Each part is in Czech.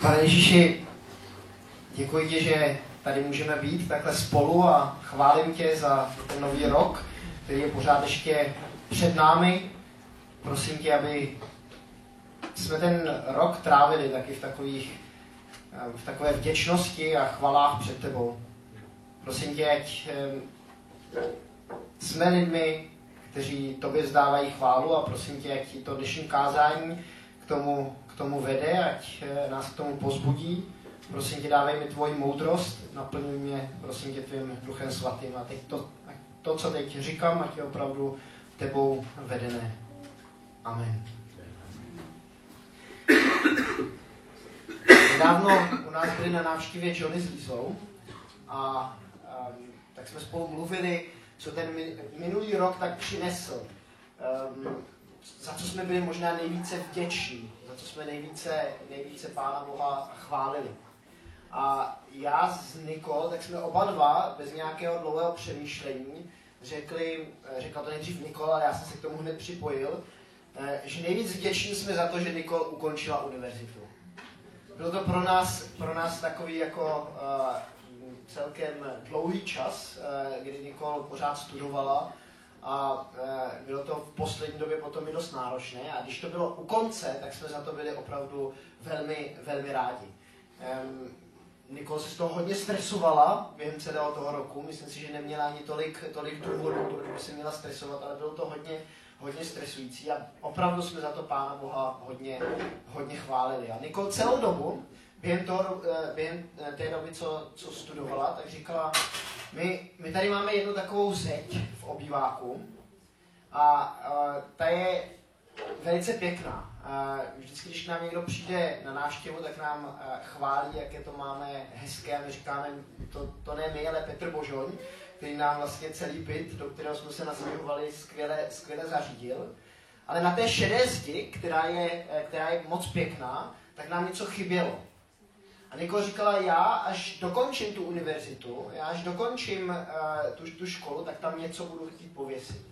Pane Ježíši, děkuji ti, že tady můžeme být takhle spolu a chválím tě za ten nový rok, který je pořád ještě před námi. Prosím tě, aby jsme ten rok trávili taky v, takových, v takové vděčnosti a chvalách před tebou. Prosím tě, ať jsme lidmi, kteří tobě zdávají chválu a prosím tě, ať to dnešní kázání k tomu, k tomu vede, ať eh, nás k tomu pozbudí. Prosím tě, dávej mi tvoji moudrost, naplňuj mě, prosím tě, tvým duchem svatým. A teď to, to, co teď říkám, ať je opravdu tebou vedené. Amen. Nedávno u nás byli na návštěvě Johnny s Lizou a um, tak jsme spolu mluvili, co ten minulý rok tak přinesl. Um, za co jsme byli možná nejvíce vděční, za co jsme nejvíce, nejvíce Pána Boha chválili. A já s Nikol, tak jsme oba dva, bez nějakého dlouhého přemýšlení, řekli, řekla to nejdřív Nikol, ale já jsem se k tomu hned připojil, eh, že nejvíc vděční jsme za to, že Nikol ukončila univerzitu. Bylo to pro nás, pro nás takový jako uh, celkem dlouhý čas, kdy Nikol pořád studovala a e, bylo to v poslední době potom i dost náročné a když to bylo u konce, tak jsme za to byli opravdu velmi, velmi rádi. Nikol se z toho hodně stresovala během celého toho roku. Myslím si, že neměla ani tolik, tolik důvodů, proč by se měla stresovat, ale bylo to hodně, hodně stresující a opravdu jsme za to Pána Boha hodně, hodně chválili. A Nikol celou dobu, během, toho, e, během e, té doby, co, co studovala, tak říkala, my, my tady máme jednu takovou zeď v obýváku a, a ta je velice pěkná. A vždycky, když k nám někdo přijde na návštěvu, tak nám chválí, jaké to máme hezké a my říkáme, to, to ne my, ale Petr Božoň, který nám vlastně celý byt, do kterého jsme se nastěhovali, skvěle, skvěle zařídil. Ale na té šedé zdi, která je, která je moc pěkná, tak nám něco chybělo. A Niko říkala, já až dokončím tu univerzitu, já až dokončím uh, tu, tu školu, tak tam něco budu chtít pověsit.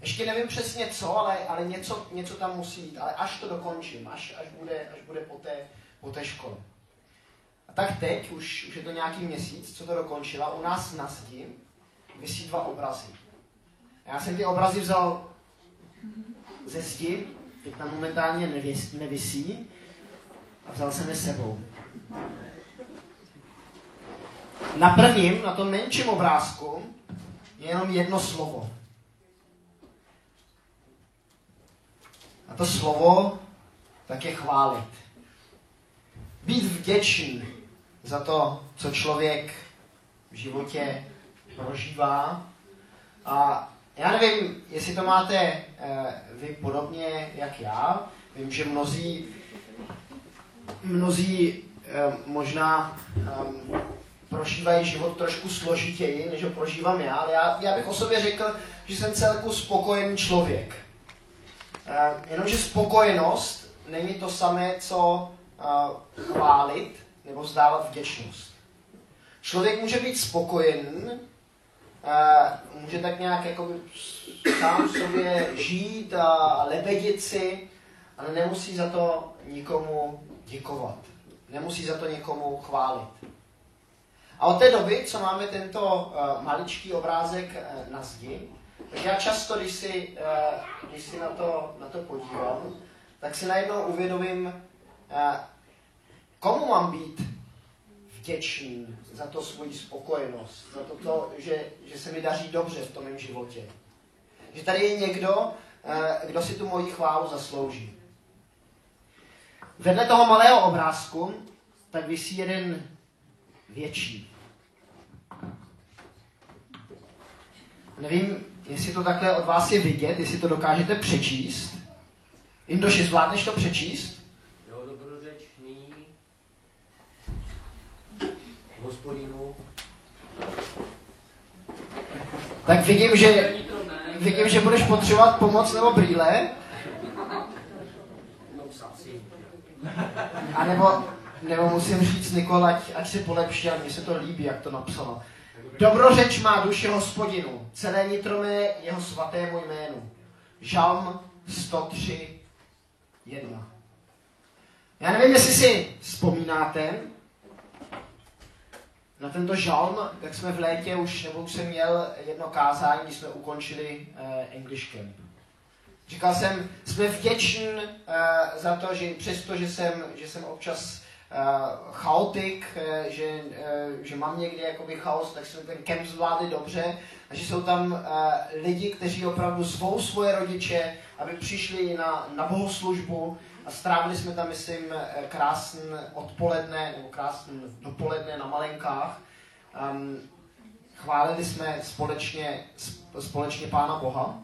Ještě nevím přesně co, ale, ale něco, něco tam musí jít. Ale až to dokončím, až, až bude, až bude po, té, po té škole. A tak teď, už, už je to nějaký měsíc, co to dokončila, u nás na zdi vysí dva obrazy. Já jsem ty obrazy vzal ze zdi, teď tam momentálně nevisí, a vzal jsem je sebou. Na prvním, na tom menším obrázku, je jenom jedno slovo. A to slovo tak je chválit. Být vděčný za to, co člověk v životě prožívá. A já nevím, jestli to máte eh, vy podobně jak já. Vím, že mnozí, mnozí možná eh, prožívají život trošku složitěji, než ho prožívám já, ale já, já bych o sobě řekl, že jsem celku spokojený člověk. Uh, jenomže spokojenost není to samé, co uh, chválit nebo vzdávat vděčnost. Člověk může být spokojený, uh, může tak nějak jako sám sobě žít a lebedit si, ale nemusí za to nikomu děkovat. Nemusí za to někomu chválit. A od té doby, co máme tento uh, maličký obrázek uh, na zdi, tak já často, když si, uh, když si na, to, na to podívám, tak si najednou uvědomím, komu mám být vděčný za to svoji spokojenost, za to, to že, že se mi daří dobře v tom mém životě. Že tady je někdo, kdo si tu moji chválu zaslouží. Vedle toho malého obrázku tak vysí jeden větší. Nevím, jestli to takhle od vás je vidět, jestli to dokážete přečíst. Indoši, zvládneš to přečíst? Jo, dobrořečný hospodinu. Tak vidím, že, vidím, že budeš potřebovat pomoc nebo brýle. No, sasi. A nebo, nebo musím říct Nikol, ať, ať se polepší, ale mně se to líbí, jak to napsala. Dobrořeč má duše hospodinu, celé nitro mé jeho svatému jménu. Žalm 103, 1. Já nevím, jestli si vzpomínáte na tento žalm, jak jsme v létě už, nebo už jsem měl jedno kázání, když jsme ukončili uh, English Camp. Říkal jsem, jsme vděční uh, za to, že přesto, že jsem, že jsem občas uh, chaotik, uh, že, uh, že mám někdy jakoby chaos, tak jsme ten kemp zvládli dobře a že jsou tam uh, lidi, kteří opravdu zvou svoje rodiče, aby přišli na, na bohoslužbu a strávili jsme tam, myslím, krásný odpoledne nebo krásný dopoledne na Malenkách. Um, chválili jsme společně, společně Pána Boha.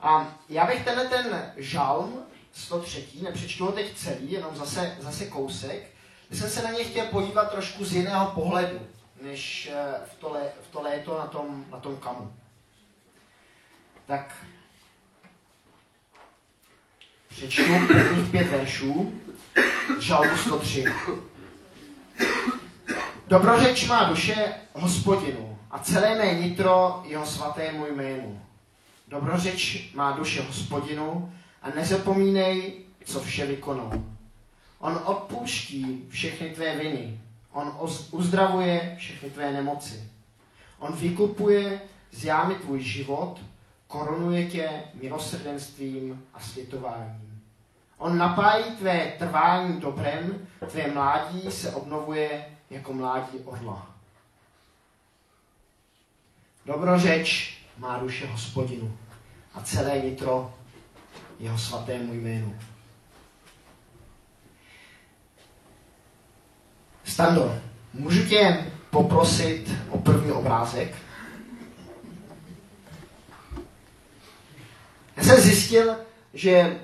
A já bych tenhle ten žalm 103, nepřečtu ho teď celý, jenom zase, zase kousek, jsem se na něj chtěl podívat trošku z jiného pohledu, než eh, v to, lé, v to léto na tom, na tom kamu. Tak přečtu prvních pět veršů, žalmu 103. Dobrořeč má duše hospodinu a celé mé nitro jeho svatému jménu. Dobrořeč má duše hospodinu a nezapomínej, co vše vykonal. On odpouští všechny tvé viny. On uzdravuje všechny tvé nemoci. On vykupuje z jámy tvůj život, korunuje tě milosrdenstvím a světováním. On napájí tvé trvání dobrem, tvé mládí se obnovuje jako mládí orla. Dobrořeč má duše hospodinu a celé nitro jeho svatému jménu. Stando, můžu tě poprosit o první obrázek? Já jsem zjistil, že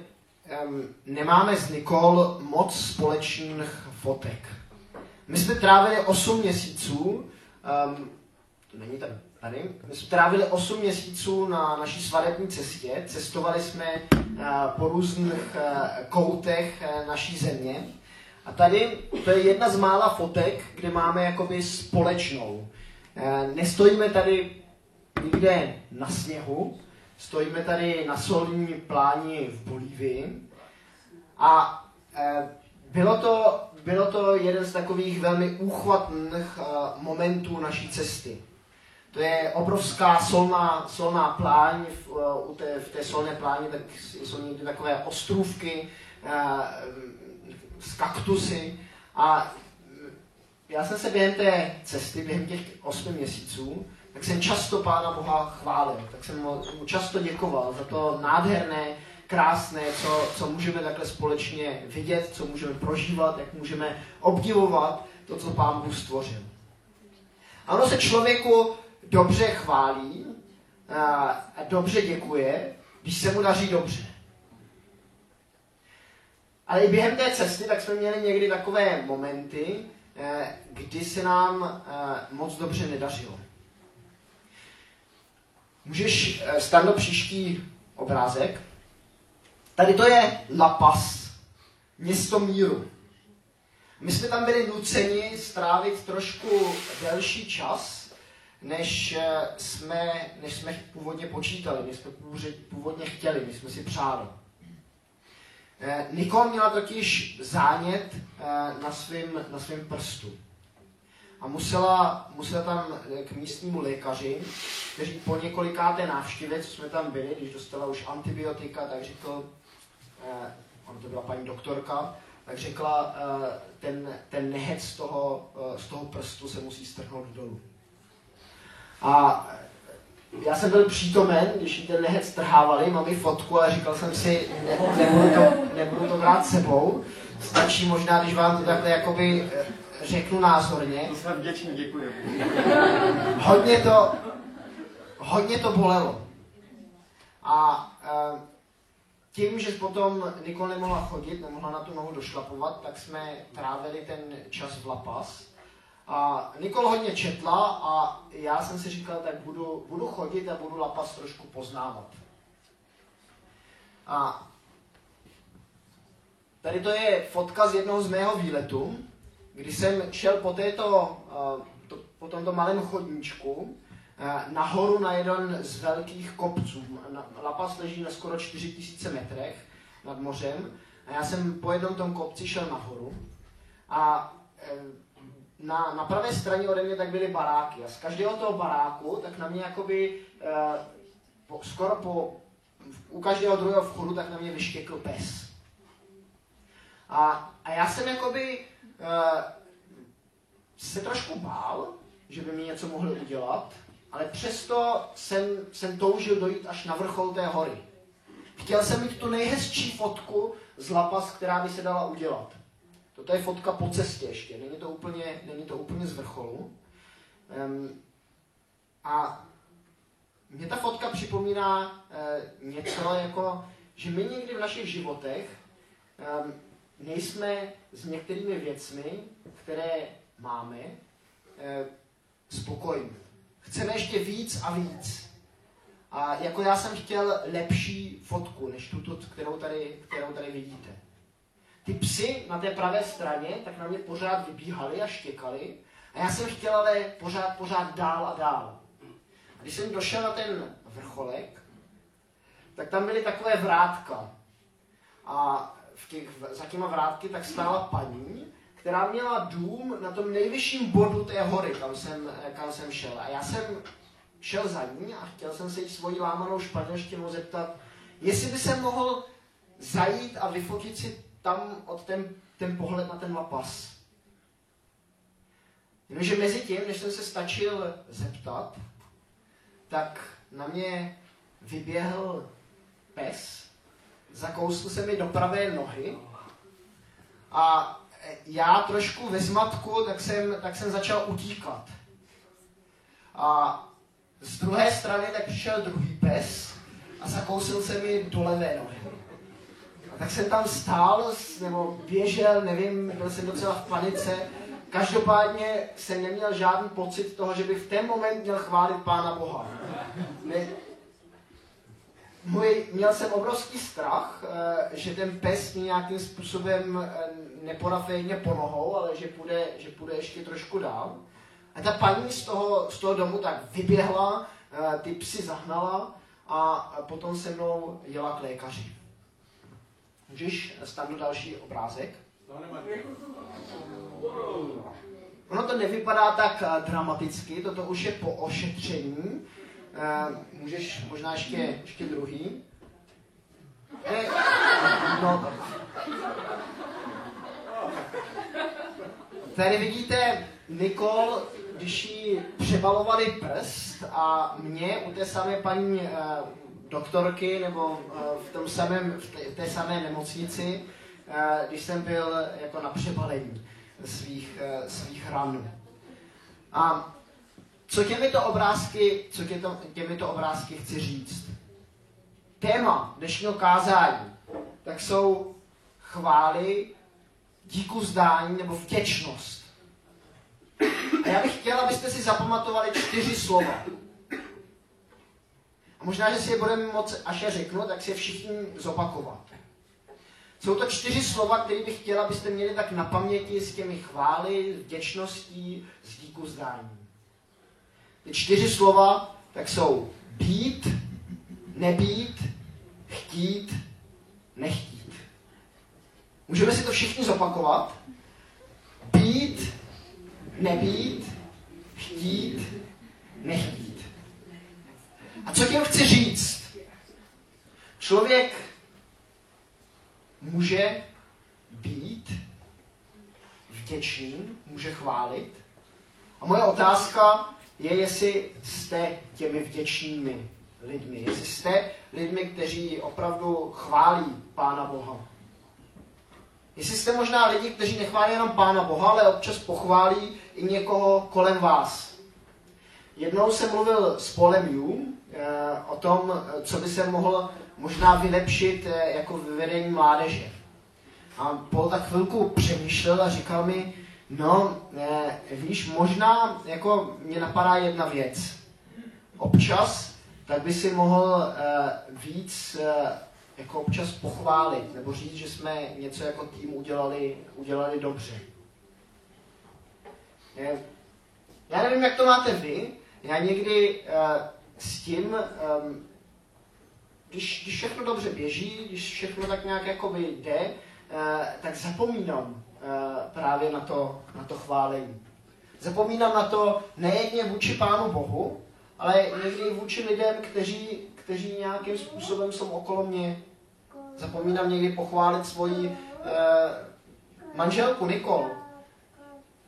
um, nemáme s Nikol moc společných fotek. My jsme trávili 8 měsíců, um, to není tam tady, my jsme trávili 8 měsíců na naší svadební cestě, cestovali jsme uh, po různých uh, koutech uh, naší země. A tady to je jedna z mála fotek, kde máme jakoby společnou. Nestojíme tady nikde na sněhu, stojíme tady na solní pláni v Bolívii a bylo to, bylo to jeden z takových velmi úchvatných momentů naší cesty. To je obrovská solná, solná pláň, v, uh, u té, v té solné pláni tak jsou někdy takové ostrůvky z kaktusy a já jsem se během té cesty, během těch osmi měsíců, tak jsem často Pána Boha chválil, tak jsem mu často děkoval za to nádherné, krásné, co, co můžeme takhle společně vidět, co můžeme prožívat, jak můžeme obdivovat to, co Pán Bůh stvořil. A ono se člověku dobře chválí a dobře děkuje, když se mu daří dobře. Ale i během té cesty tak jsme měli někdy takové momenty, eh, kdy se nám eh, moc dobře nedařilo. Můžeš eh, stát příští obrázek. Tady to je La Paz, město míru. My jsme tam byli nuceni strávit trošku delší čas, než eh, jsme, než jsme původně počítali, než jsme původně chtěli, než jsme si přáli. Eh, Nikol měla totiž zánět eh, na svém na svým prstu. A musela, musela tam k místnímu lékaři, který po několikáté návštěvě, co jsme tam byli, když dostala už antibiotika, tak řekl, ona to byla paní doktorka, tak řekla, ten, ten nehec z toho, z toho prstu se musí strhnout dolů. A já jsem byl přítomen, když jí ten nehec strhávali, mám i fotku a říkal jsem si, ne, nebudu, to, nebudu to brát sebou. Stačí možná, když vám to takhle jakoby eh, řeknu názorně. To jsme vděční, děkuji. hodně to, hodně to bolelo. A uh, tím, že potom Nikol nemohla chodit, nemohla na tu nohu došlapovat, tak jsme trávili ten čas v Lapas. A Nikol hodně četla a já jsem si říkal, tak budu, budu chodit a budu Lapas trošku poznávat. A tady to je fotka z jednoho z mého výletu, kdy jsem šel po, této, to, po tomto malém chodníčku nahoru na jeden z velkých kopců. La Paz leží na skoro 4000 metrech nad mořem a já jsem po jednom tom kopci šel nahoru a eh, na, na pravé straně ode mě tak byly baráky a z každého toho baráku tak na mě jakoby eh, po, skoro po, u každého druhého vchodu tak na mě vyštěkl pes. A, a já jsem jakoby uh, se trošku bál, že by mi něco mohli udělat, ale přesto jsem, jsem toužil dojít až na vrchol té hory. Chtěl jsem mít tu nejhezčí fotku z Lapas, která by se dala udělat. Toto je fotka po cestě ještě, není to úplně, není to úplně z vrcholu. Um, a mě ta fotka připomíná uh, něco jako, že my někdy v našich životech um, nejsme s některými věcmi, které máme, uh, spokojení. Chceme ještě víc a víc. A jako já jsem chtěl lepší fotku, než tuto, kterou tady, kterou tady vidíte. Ty psy na té pravé straně tak na mě pořád vybíhali a štěkali. A já jsem chtěl ale pořád, pořád dál a dál. A když jsem došel na ten vrcholek, tak tam byly takové vrátka. A v těch, za těma vrátky tak stála paní, která měla dům na tom nejvyšším bodu té hory, kam jsem, kam jsem šel. A já jsem šel za ní a chtěl jsem se jí svojí lámanou španělštinou zeptat, jestli by se mohl zajít a vyfotit si tam od ten, ten pohled na ten lapas. Jenomže mezi tím, než jsem se stačil zeptat, tak na mě vyběhl pes, zakousl se mi do pravé nohy a já trošku ve zmatku, tak jsem, tak jsem začal utíkat. A z druhé strany tak přišel druhý pes a zakousil se mi do levé nohy. A tak jsem tam stál, nebo běžel, nevím, byl jsem docela v panice. Každopádně jsem neměl žádný pocit toho, že by v ten moment měl chválit Pána Boha. Ne, můj, měl jsem obrovský strach, eh, že ten pes mě nějakým způsobem eh, neporafejně po nohou, ale že půjde, že půjde ještě trošku dál. A ta paní z toho, z toho domu tak vyběhla, eh, ty psy zahnala a potom se mnou jela k lékaři. Můžeš stáhnout další obrázek? Ono to nevypadá tak dramaticky, toto už je po ošetření. Uh, můžeš možná ještě, ještě druhý. Eh, no, tady vidíte Nikol, když jí přebalovali prst a mě u té samé paní doktorky nebo uh, v, tom samém, v, té, samé nemocnici, uh, když jsem byl jako na přebalení svých, uh, svých ran. A co těmito obrázky, co těto, těmito obrázky chci říct? Téma dnešního kázání, tak jsou chvály, díku zdání nebo vděčnost. A já bych chtěl, abyste si zapamatovali čtyři slova. Možná, že si je budeme moc, až je řeknu, tak si je všichni zopakovat. Jsou to čtyři slova, které bych chtěl, abyste měli tak na paměti s těmi chvály, vděčností, s díku zdání. Ty čtyři slova tak jsou být, nebýt, chtít, nechtít. Můžeme si to všichni zopakovat? Být, nebýt, chtít, nechtít. A co tím chci říct? Člověk může být vděčný, může chválit. A moje otázka je, jestli jste těmi vděčnými lidmi. Jestli jste lidmi, kteří opravdu chválí Pána Boha. Jestli jste možná lidi, kteří nechválí jenom Pána Boha, ale občas pochválí i někoho kolem vás. Jednou jsem mluvil s Polem eh, o tom, co by se mohlo možná vylepšit eh, jako vyvedení mládeže. A Paul tak chvilku přemýšlel a říkal mi, No, eh, víš, možná jako mě napadá jedna věc. Občas tak by si mohl eh, víc eh, jako občas pochválit, nebo říct, že jsme něco jako tým udělali, udělali dobře. Eh, já nevím, jak to máte vy, já někdy eh, s tím, eh, když, když všechno dobře běží, když všechno tak nějak jakoby jde, eh, tak zapomínám eh, právě na to, na to chválení. Zapomínám na to nejedně vůči Pánu Bohu, ale někdy vůči lidem, kteří, kteří nějakým způsobem jsou okolo mě. Zapomínám někdy pochválit svoji eh, manželku Nikol,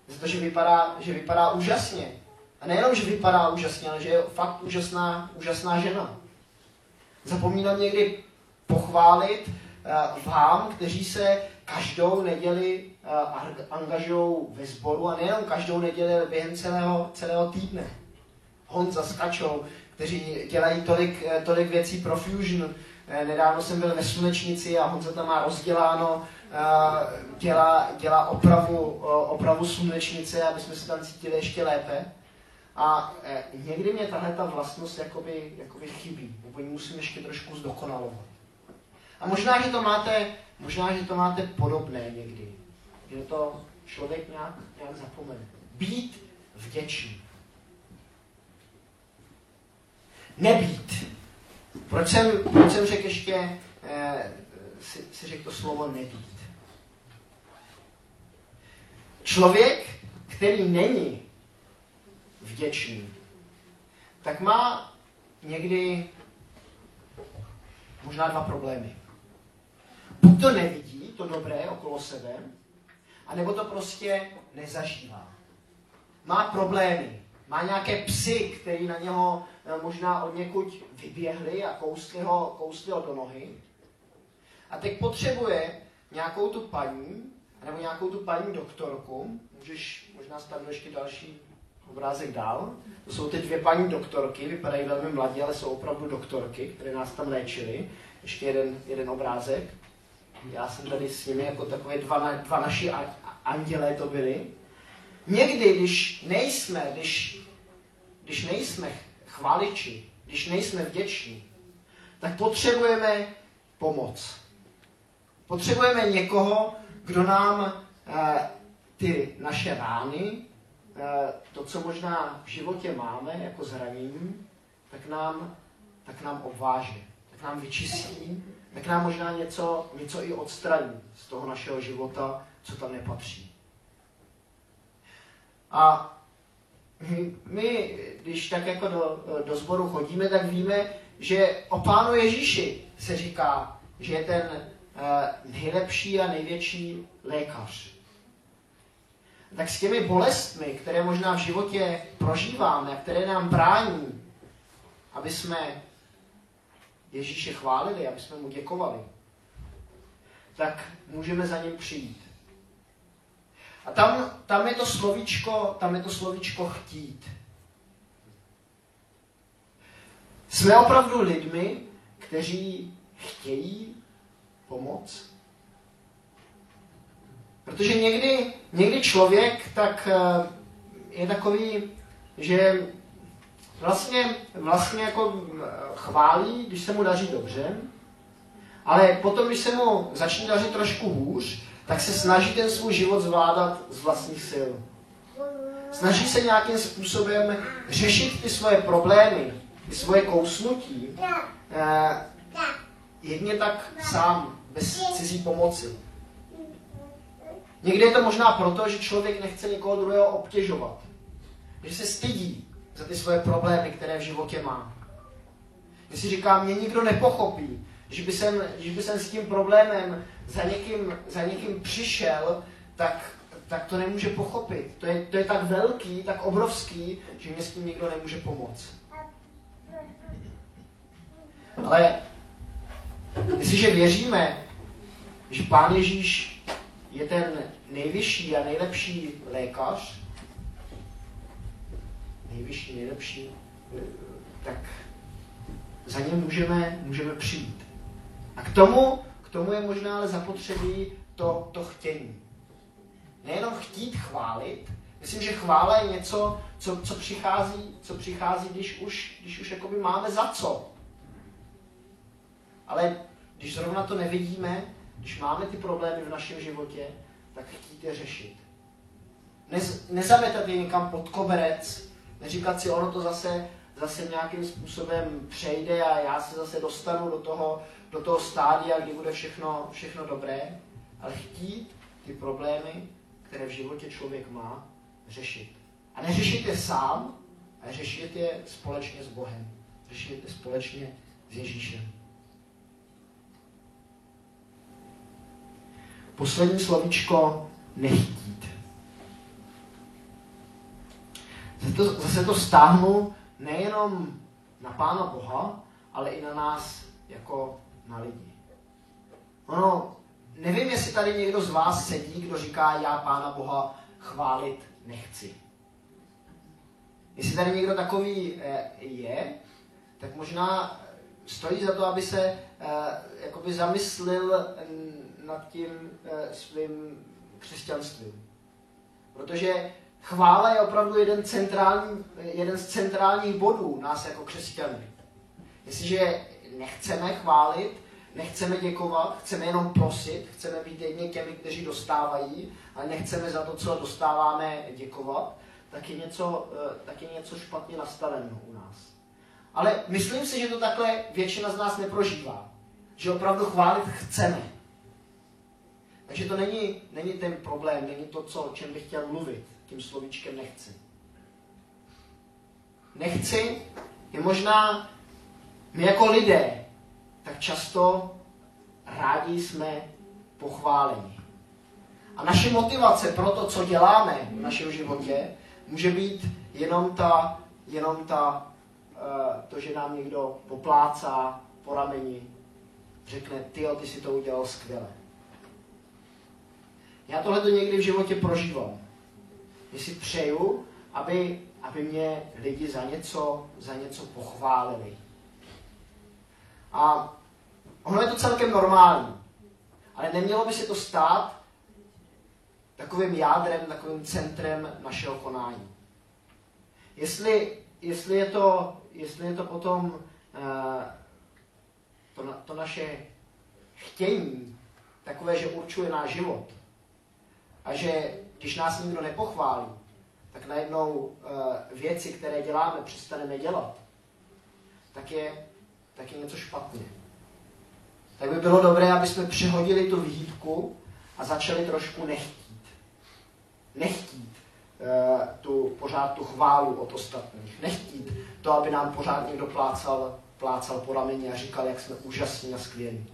za to, že vypadá, že vypadá úžasně. A nejenom, že vypadá úžasně, ale že je fakt úžasná, úžasná žena. Zapomínám někdy pochválit uh, vám, kteří se každou neděli uh, angažují ve sboru a nejenom každou neděli, ale během celého, celého týdne. Honza s Kačou, kteří dělají tolik, eh, tolik věcí pro Fusion. Nedávno jsem byl ve Slunečnici a Honza tam má rozděláno, dělá, dělá opravu, opravu slunečnice, aby jsme se tam cítili ještě lépe. A e, někdy mě tahle ta vlastnost jakoby, jakoby chybí, nebo ji musím ještě trošku zdokonalovat. A možná, že to máte, možná, že to máte podobné někdy, že to člověk nějak, nějak zapomene. Být vděčný. Nebýt. Proč jsem, proč jsem řekl ještě, eh, si, si řekl to slovo nebýt? Člověk, který není vděčný, tak má někdy možná dva problémy. Buď to nevidí, to dobré okolo sebe, anebo to prostě nezažívá. Má problémy, má nějaké psy, které na něho eh, možná od někud vyběhly a kousli ho, kousli ho do nohy. A teď potřebuje nějakou tu paní, nebo nějakou tu paní doktorku, můžeš možná stavit ještě další obrázek dál. To jsou ty dvě paní doktorky, vypadají velmi mladí, ale jsou opravdu doktorky, které nás tam léčily. Ještě jeden, jeden obrázek. Já jsem tady s nimi jako takové dva, dva naši andělé to byli. Někdy, když nejsme, když, když nejsme chváliči, když nejsme vděční, tak potřebujeme pomoc. Potřebujeme někoho, kdo nám eh, ty naše rány, to, co možná v životě máme jako zranění, tak nám, tak nám obváže, tak nám vyčistí, tak nám možná něco, něco i odstraní z toho našeho života, co tam nepatří. A my, když tak jako do, do sboru chodíme, tak víme, že o Pánu Ježíši se říká, že je ten uh, nejlepší a největší lékař tak s těmi bolestmi, které možná v životě prožíváme, které nám brání, aby jsme Ježíše chválili, aby jsme mu děkovali, tak můžeme za ním přijít. A tam, tam je to slovíčko, tam je to slovíčko chtít. Jsme opravdu lidmi, kteří chtějí pomoct? Protože někdy, někdy člověk tak eh, je takový, že vlastně, vlastně jako eh, chválí, když se mu daří dobře, ale potom, když se mu začne dařit trošku hůř, tak se snaží ten svůj život zvládat z vlastních sil. Snaží se nějakým způsobem řešit ty svoje problémy, ty svoje kousnutí, eh, jedně tak sám, bez cizí pomoci. Někdy je to možná proto, že člověk nechce někoho druhého obtěžovat. Že se stydí za ty svoje problémy, které v životě má. Že si říká, mě nikdo nepochopí, že by jsem, že by jsem s tím problémem za někým, za někým přišel, tak, tak to nemůže pochopit. To je, to je tak velký, tak obrovský, že mě s tím nikdo nemůže pomoct. Ale jestliže věříme, že Pán Ježíš je ten nejvyšší a nejlepší lékař, nejvyšší, nejlepší, tak za ně můžeme, můžeme přijít. A k tomu, k tomu je možná ale zapotřebí to, to chtění. Nejenom chtít chválit, myslím, že chvála je něco, co, co přichází, co přichází, když už, když už jakoby máme za co. Ale když zrovna to nevidíme, když máme ty problémy v našem životě, tak chtít je řešit. Nez, nezametat je někam pod koberec, neříkat si, ono to zase, zase nějakým způsobem přejde a já se zase dostanu do toho, do toho stádia, kdy bude všechno, všechno dobré, ale chtít ty problémy, které v životě člověk má, řešit. A neřešit je sám, ale řešit je společně s Bohem. Řešit je společně s Ježíšem. Poslední slovíčko nechtít. Zase to, zase to stáhnu nejenom na Pána Boha, ale i na nás jako na lidi. Ono, nevím, jestli tady někdo z vás sedí, kdo říká, já Pána Boha chválit nechci. Jestli tady někdo takový eh, je, tak možná stojí za to, aby se eh, jakoby zamyslil nad tím eh, svým křesťanstvím. Protože chvála je opravdu jeden, centrální, jeden z centrálních bodů nás jako křesťanů. Jestliže nechceme chválit, nechceme děkovat, chceme jenom prosit, chceme být jedni těmi, kteří dostávají, ale nechceme za to, co dostáváme, děkovat, tak je něco, eh, tak je něco špatně nastaveno u nás. Ale myslím si, že to takhle většina z nás neprožívá. Že opravdu chválit chceme. Takže to není, není ten problém, není to, co, o čem bych chtěl mluvit. Tím slovíčkem nechci. Nechci je možná my jako lidé, tak často rádi jsme pochváleni. A naše motivace pro to, co děláme v našem životě, může být jenom ta, jenom ta uh, to, že nám někdo poplácá po rameni, řekne, ty ty si to udělal skvěle. Já tohle to někdy v životě prožívám. Já si přeju, aby, aby mě lidi za něco, za něco pochválili. A ono je to celkem normální. Ale nemělo by se to stát takovým jádrem, takovým centrem našeho konání. Jestli, jestli, je, to, jestli je to potom uh, to, to naše chtění takové, že určuje náš život, a že když nás nikdo nepochválí, tak najednou uh, věci, které děláme, přestaneme dělat, tak je, tak je něco špatně. Tak by bylo dobré, aby jsme přehodili tu výhýdku a začali trošku nechtít. Nechtít uh, tu, pořád tu chválu od ostatních. Nechtít to, aby nám pořád někdo plácal, plácal po rameni a říkal, jak jsme úžasní a skvělí.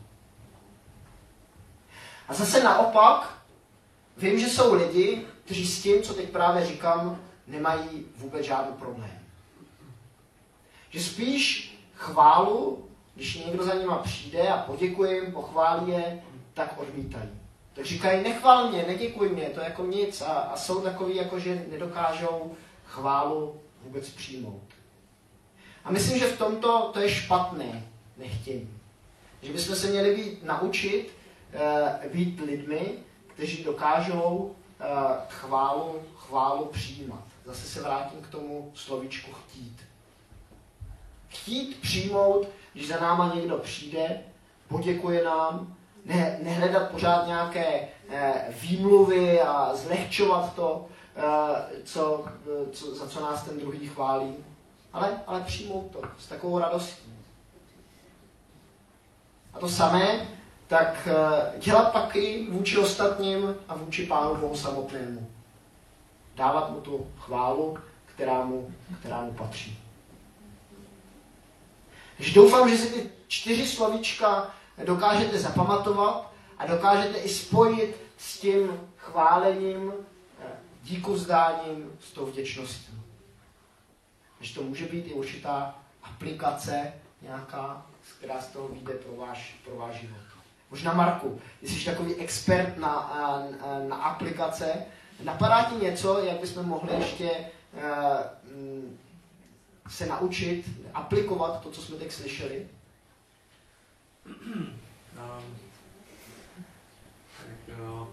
A zase naopak, Vím, že jsou lidi, kteří s tím, co teď právě říkám, nemají vůbec žádný problém. Že spíš chválu, když někdo za nima přijde a poděkuje jim, pochválí je, tak odmítají. Tak říkají, nechvál mě, neděkuj mě, to je jako nic. A, a jsou takový, jako že nedokážou chválu vůbec přijmout. A myslím, že v tomto to je špatné nechtění. Že bychom se měli být, naučit uh, být lidmi, kteří dokážou uh, chválu, chválu přijímat. Zase se vrátím k tomu slovíčku chtít. Chtít přijmout, když za náma někdo přijde, poděkuje nám, ne, nehledat pořád nějaké eh, výmluvy a zlehčovat to, eh, co, co, za co nás ten druhý chválí, ale, ale přijmout to s takovou radostí. A to samé tak eh, dělat taky vůči ostatním a vůči Pánu Bohu samotnému. Dávat mu tu chválu, která mu, která mu patří. Takže doufám, že si ty čtyři slovíčka dokážete zapamatovat a dokážete i spojit s tím chválením, eh, díku vzdáním, s tou vděčností. Takže to může být i určitá aplikace nějaká, která z toho vyjde pro váš, pro váš život. Možná Marku, jsi takový expert na, na, na aplikace. Napadá ti něco, jak bychom mohli ještě uh, se naučit aplikovat to, co jsme teď slyšeli? Um, tak jo.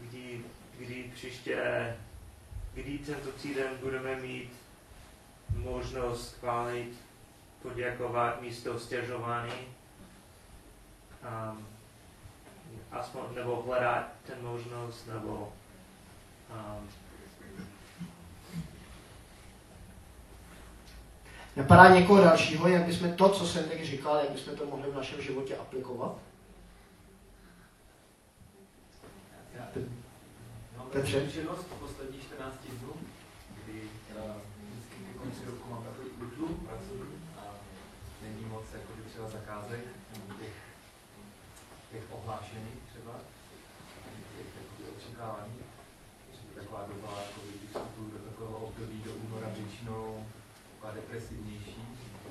Kdy, kdy příště, kdy tento týden budeme mít možnost chválit, poděkovat místo stěžování, um, aspoň, nebo hledat ten možnost, nebo um, Napadá někoho dalšího, jak bychom to, co jsem teď říkal, jak bychom to mohli v našem životě aplikovat? Já, mám Petře? Zkušenost posledních 14 dnů, kdy eh, vždycky ke konci roku mám takový útlu pracovní a není moc jako třeba zakázek, těch ohlášených třeba, těch očekávání. Že taková doba, jako když vstupuju do takového období do února většinou taková depresivnější,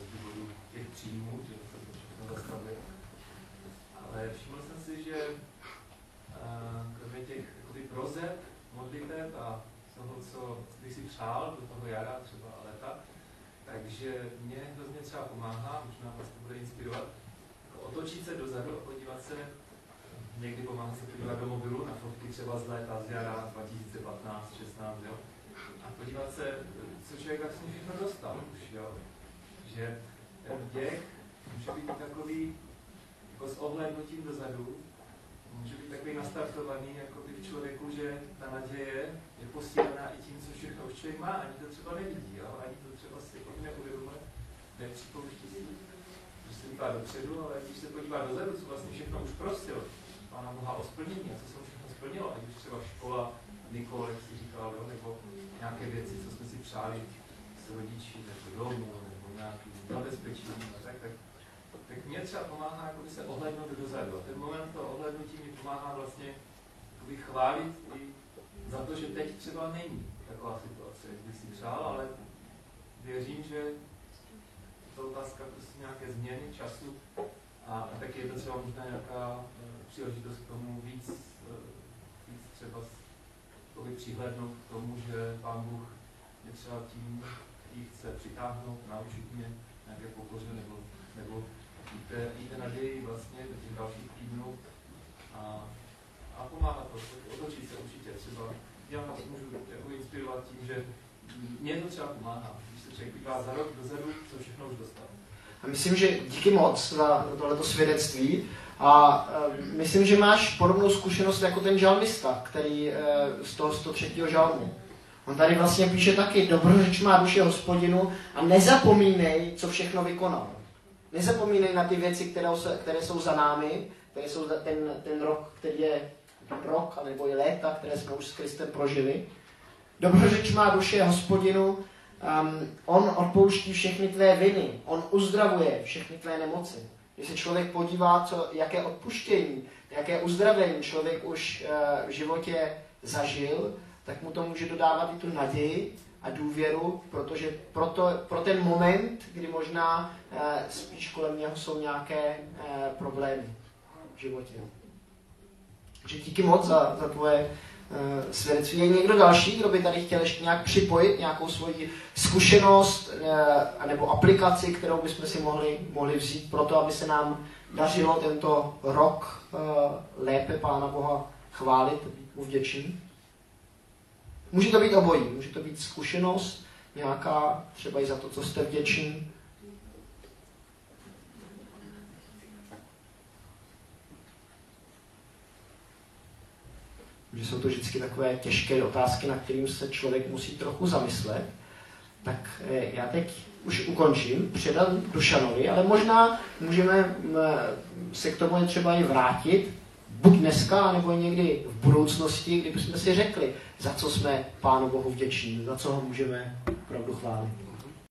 z důvodu těch příjmů, že se to všechno zastavuje. Ale všiml jsem si, že uh, kromě těch jakoby, prozeb, modliteb a toho, co bych si přál do toho jara třeba a leta, takže mě hrozně třeba pomáhá, možná vás to bude inspirovat, otočit se dozadu a podívat se, někdy pomáhá se podívat do mobilu na fotky třeba z léta, z jara 2015, 16, jo, a podívat se, co člověk vlastně všechno dostal už, jo, že ten může být takový, jako s ohlednutím dozadu, může být takový nastartovaný jako v člověku, že ta naděje je posílená i tím, co všechno už člověk má, ani to třeba nevidí, jo? ani to třeba si jako neuvědomuje, nepřipouští si, že se dívá dopředu, ale když se podívá dozadu, co vlastně všechno už prosil, Pána Boha o splnění a co se všechno splnilo, ať už třeba škola, Nikol, jak si říkal, jo? nebo nějaké věci, co jsme si přáli s rodiči, nebo domů, nebo nějaký zabezpečení a tak, tak tak mě třeba pomáhá jakoby se ohlednout dozadu. A ten moment toho ohlednutí mi pomáhá vlastně jakoby chválit i za to, že teď třeba není taková situace, jak bych si přál, ale věřím, že to otázka prostě nějaké změny času a, a taky je to třeba možná nějaká uh, příležitost k tomu víc, uh, víc třeba přihlednout k tomu, že Pán Bůh mě třeba tím, který chce přitáhnout, naučit mě nějaké pokoře nebo, nebo i té, i té naději vlastně do těch dalších týdnů a, a pomáhat to, otočit se určitě třeba. Já vás můžu jako inspirovat tím, že mě to třeba pomáhá, za rok dozadu, co všechno už dostal. A myslím, že díky moc za tohleto svědectví. A uh, myslím, že máš podobnou zkušenost jako ten žalmista, který uh, z toho 103. žalmu. On tady vlastně píše taky, dobrořeč má duše hospodinu a nezapomínej, co všechno vykonal. Nezapomínej na ty věci, které, které jsou za námi, které jsou ten, ten rok, který je rok, nebo i léta, které jsme už s Kristem prožili. Dobrořeč má duše hospodinu, um, on odpouští všechny tvé viny, on uzdravuje všechny tvé nemoci. Když se člověk podívá, co, jaké odpuštění, jaké uzdravení člověk už uh, v životě zažil, tak mu to může dodávat i tu naději, a důvěru, protože pro, to, pro ten moment, kdy možná eh, spíš kolem něho jsou nějaké eh, problémy v životě. Takže díky moc za, za tvoje svědectví. Je někdo další, kdo by tady chtěl ještě nějak připojit nějakou svoji zkušenost eh, nebo aplikaci, kterou bychom si mohli, mohli vzít pro to, aby se nám dařilo tento rok eh, lépe Pána Boha chválit, být mu vděčný? Může to být obojí, může to být zkušenost, nějaká, třeba i za to, co jste vděční. Že jsou to vždycky takové těžké otázky, na kterým se člověk musí trochu zamyslet. Tak eh, já teď už ukončím, předám Dušanovi, ale možná můžeme se k tomu třeba i vrátit, buď dneska, nebo někdy v budoucnosti, kdybychom si řekli, za co jsme Pánu Bohu vděční, za co ho můžeme opravdu chválit.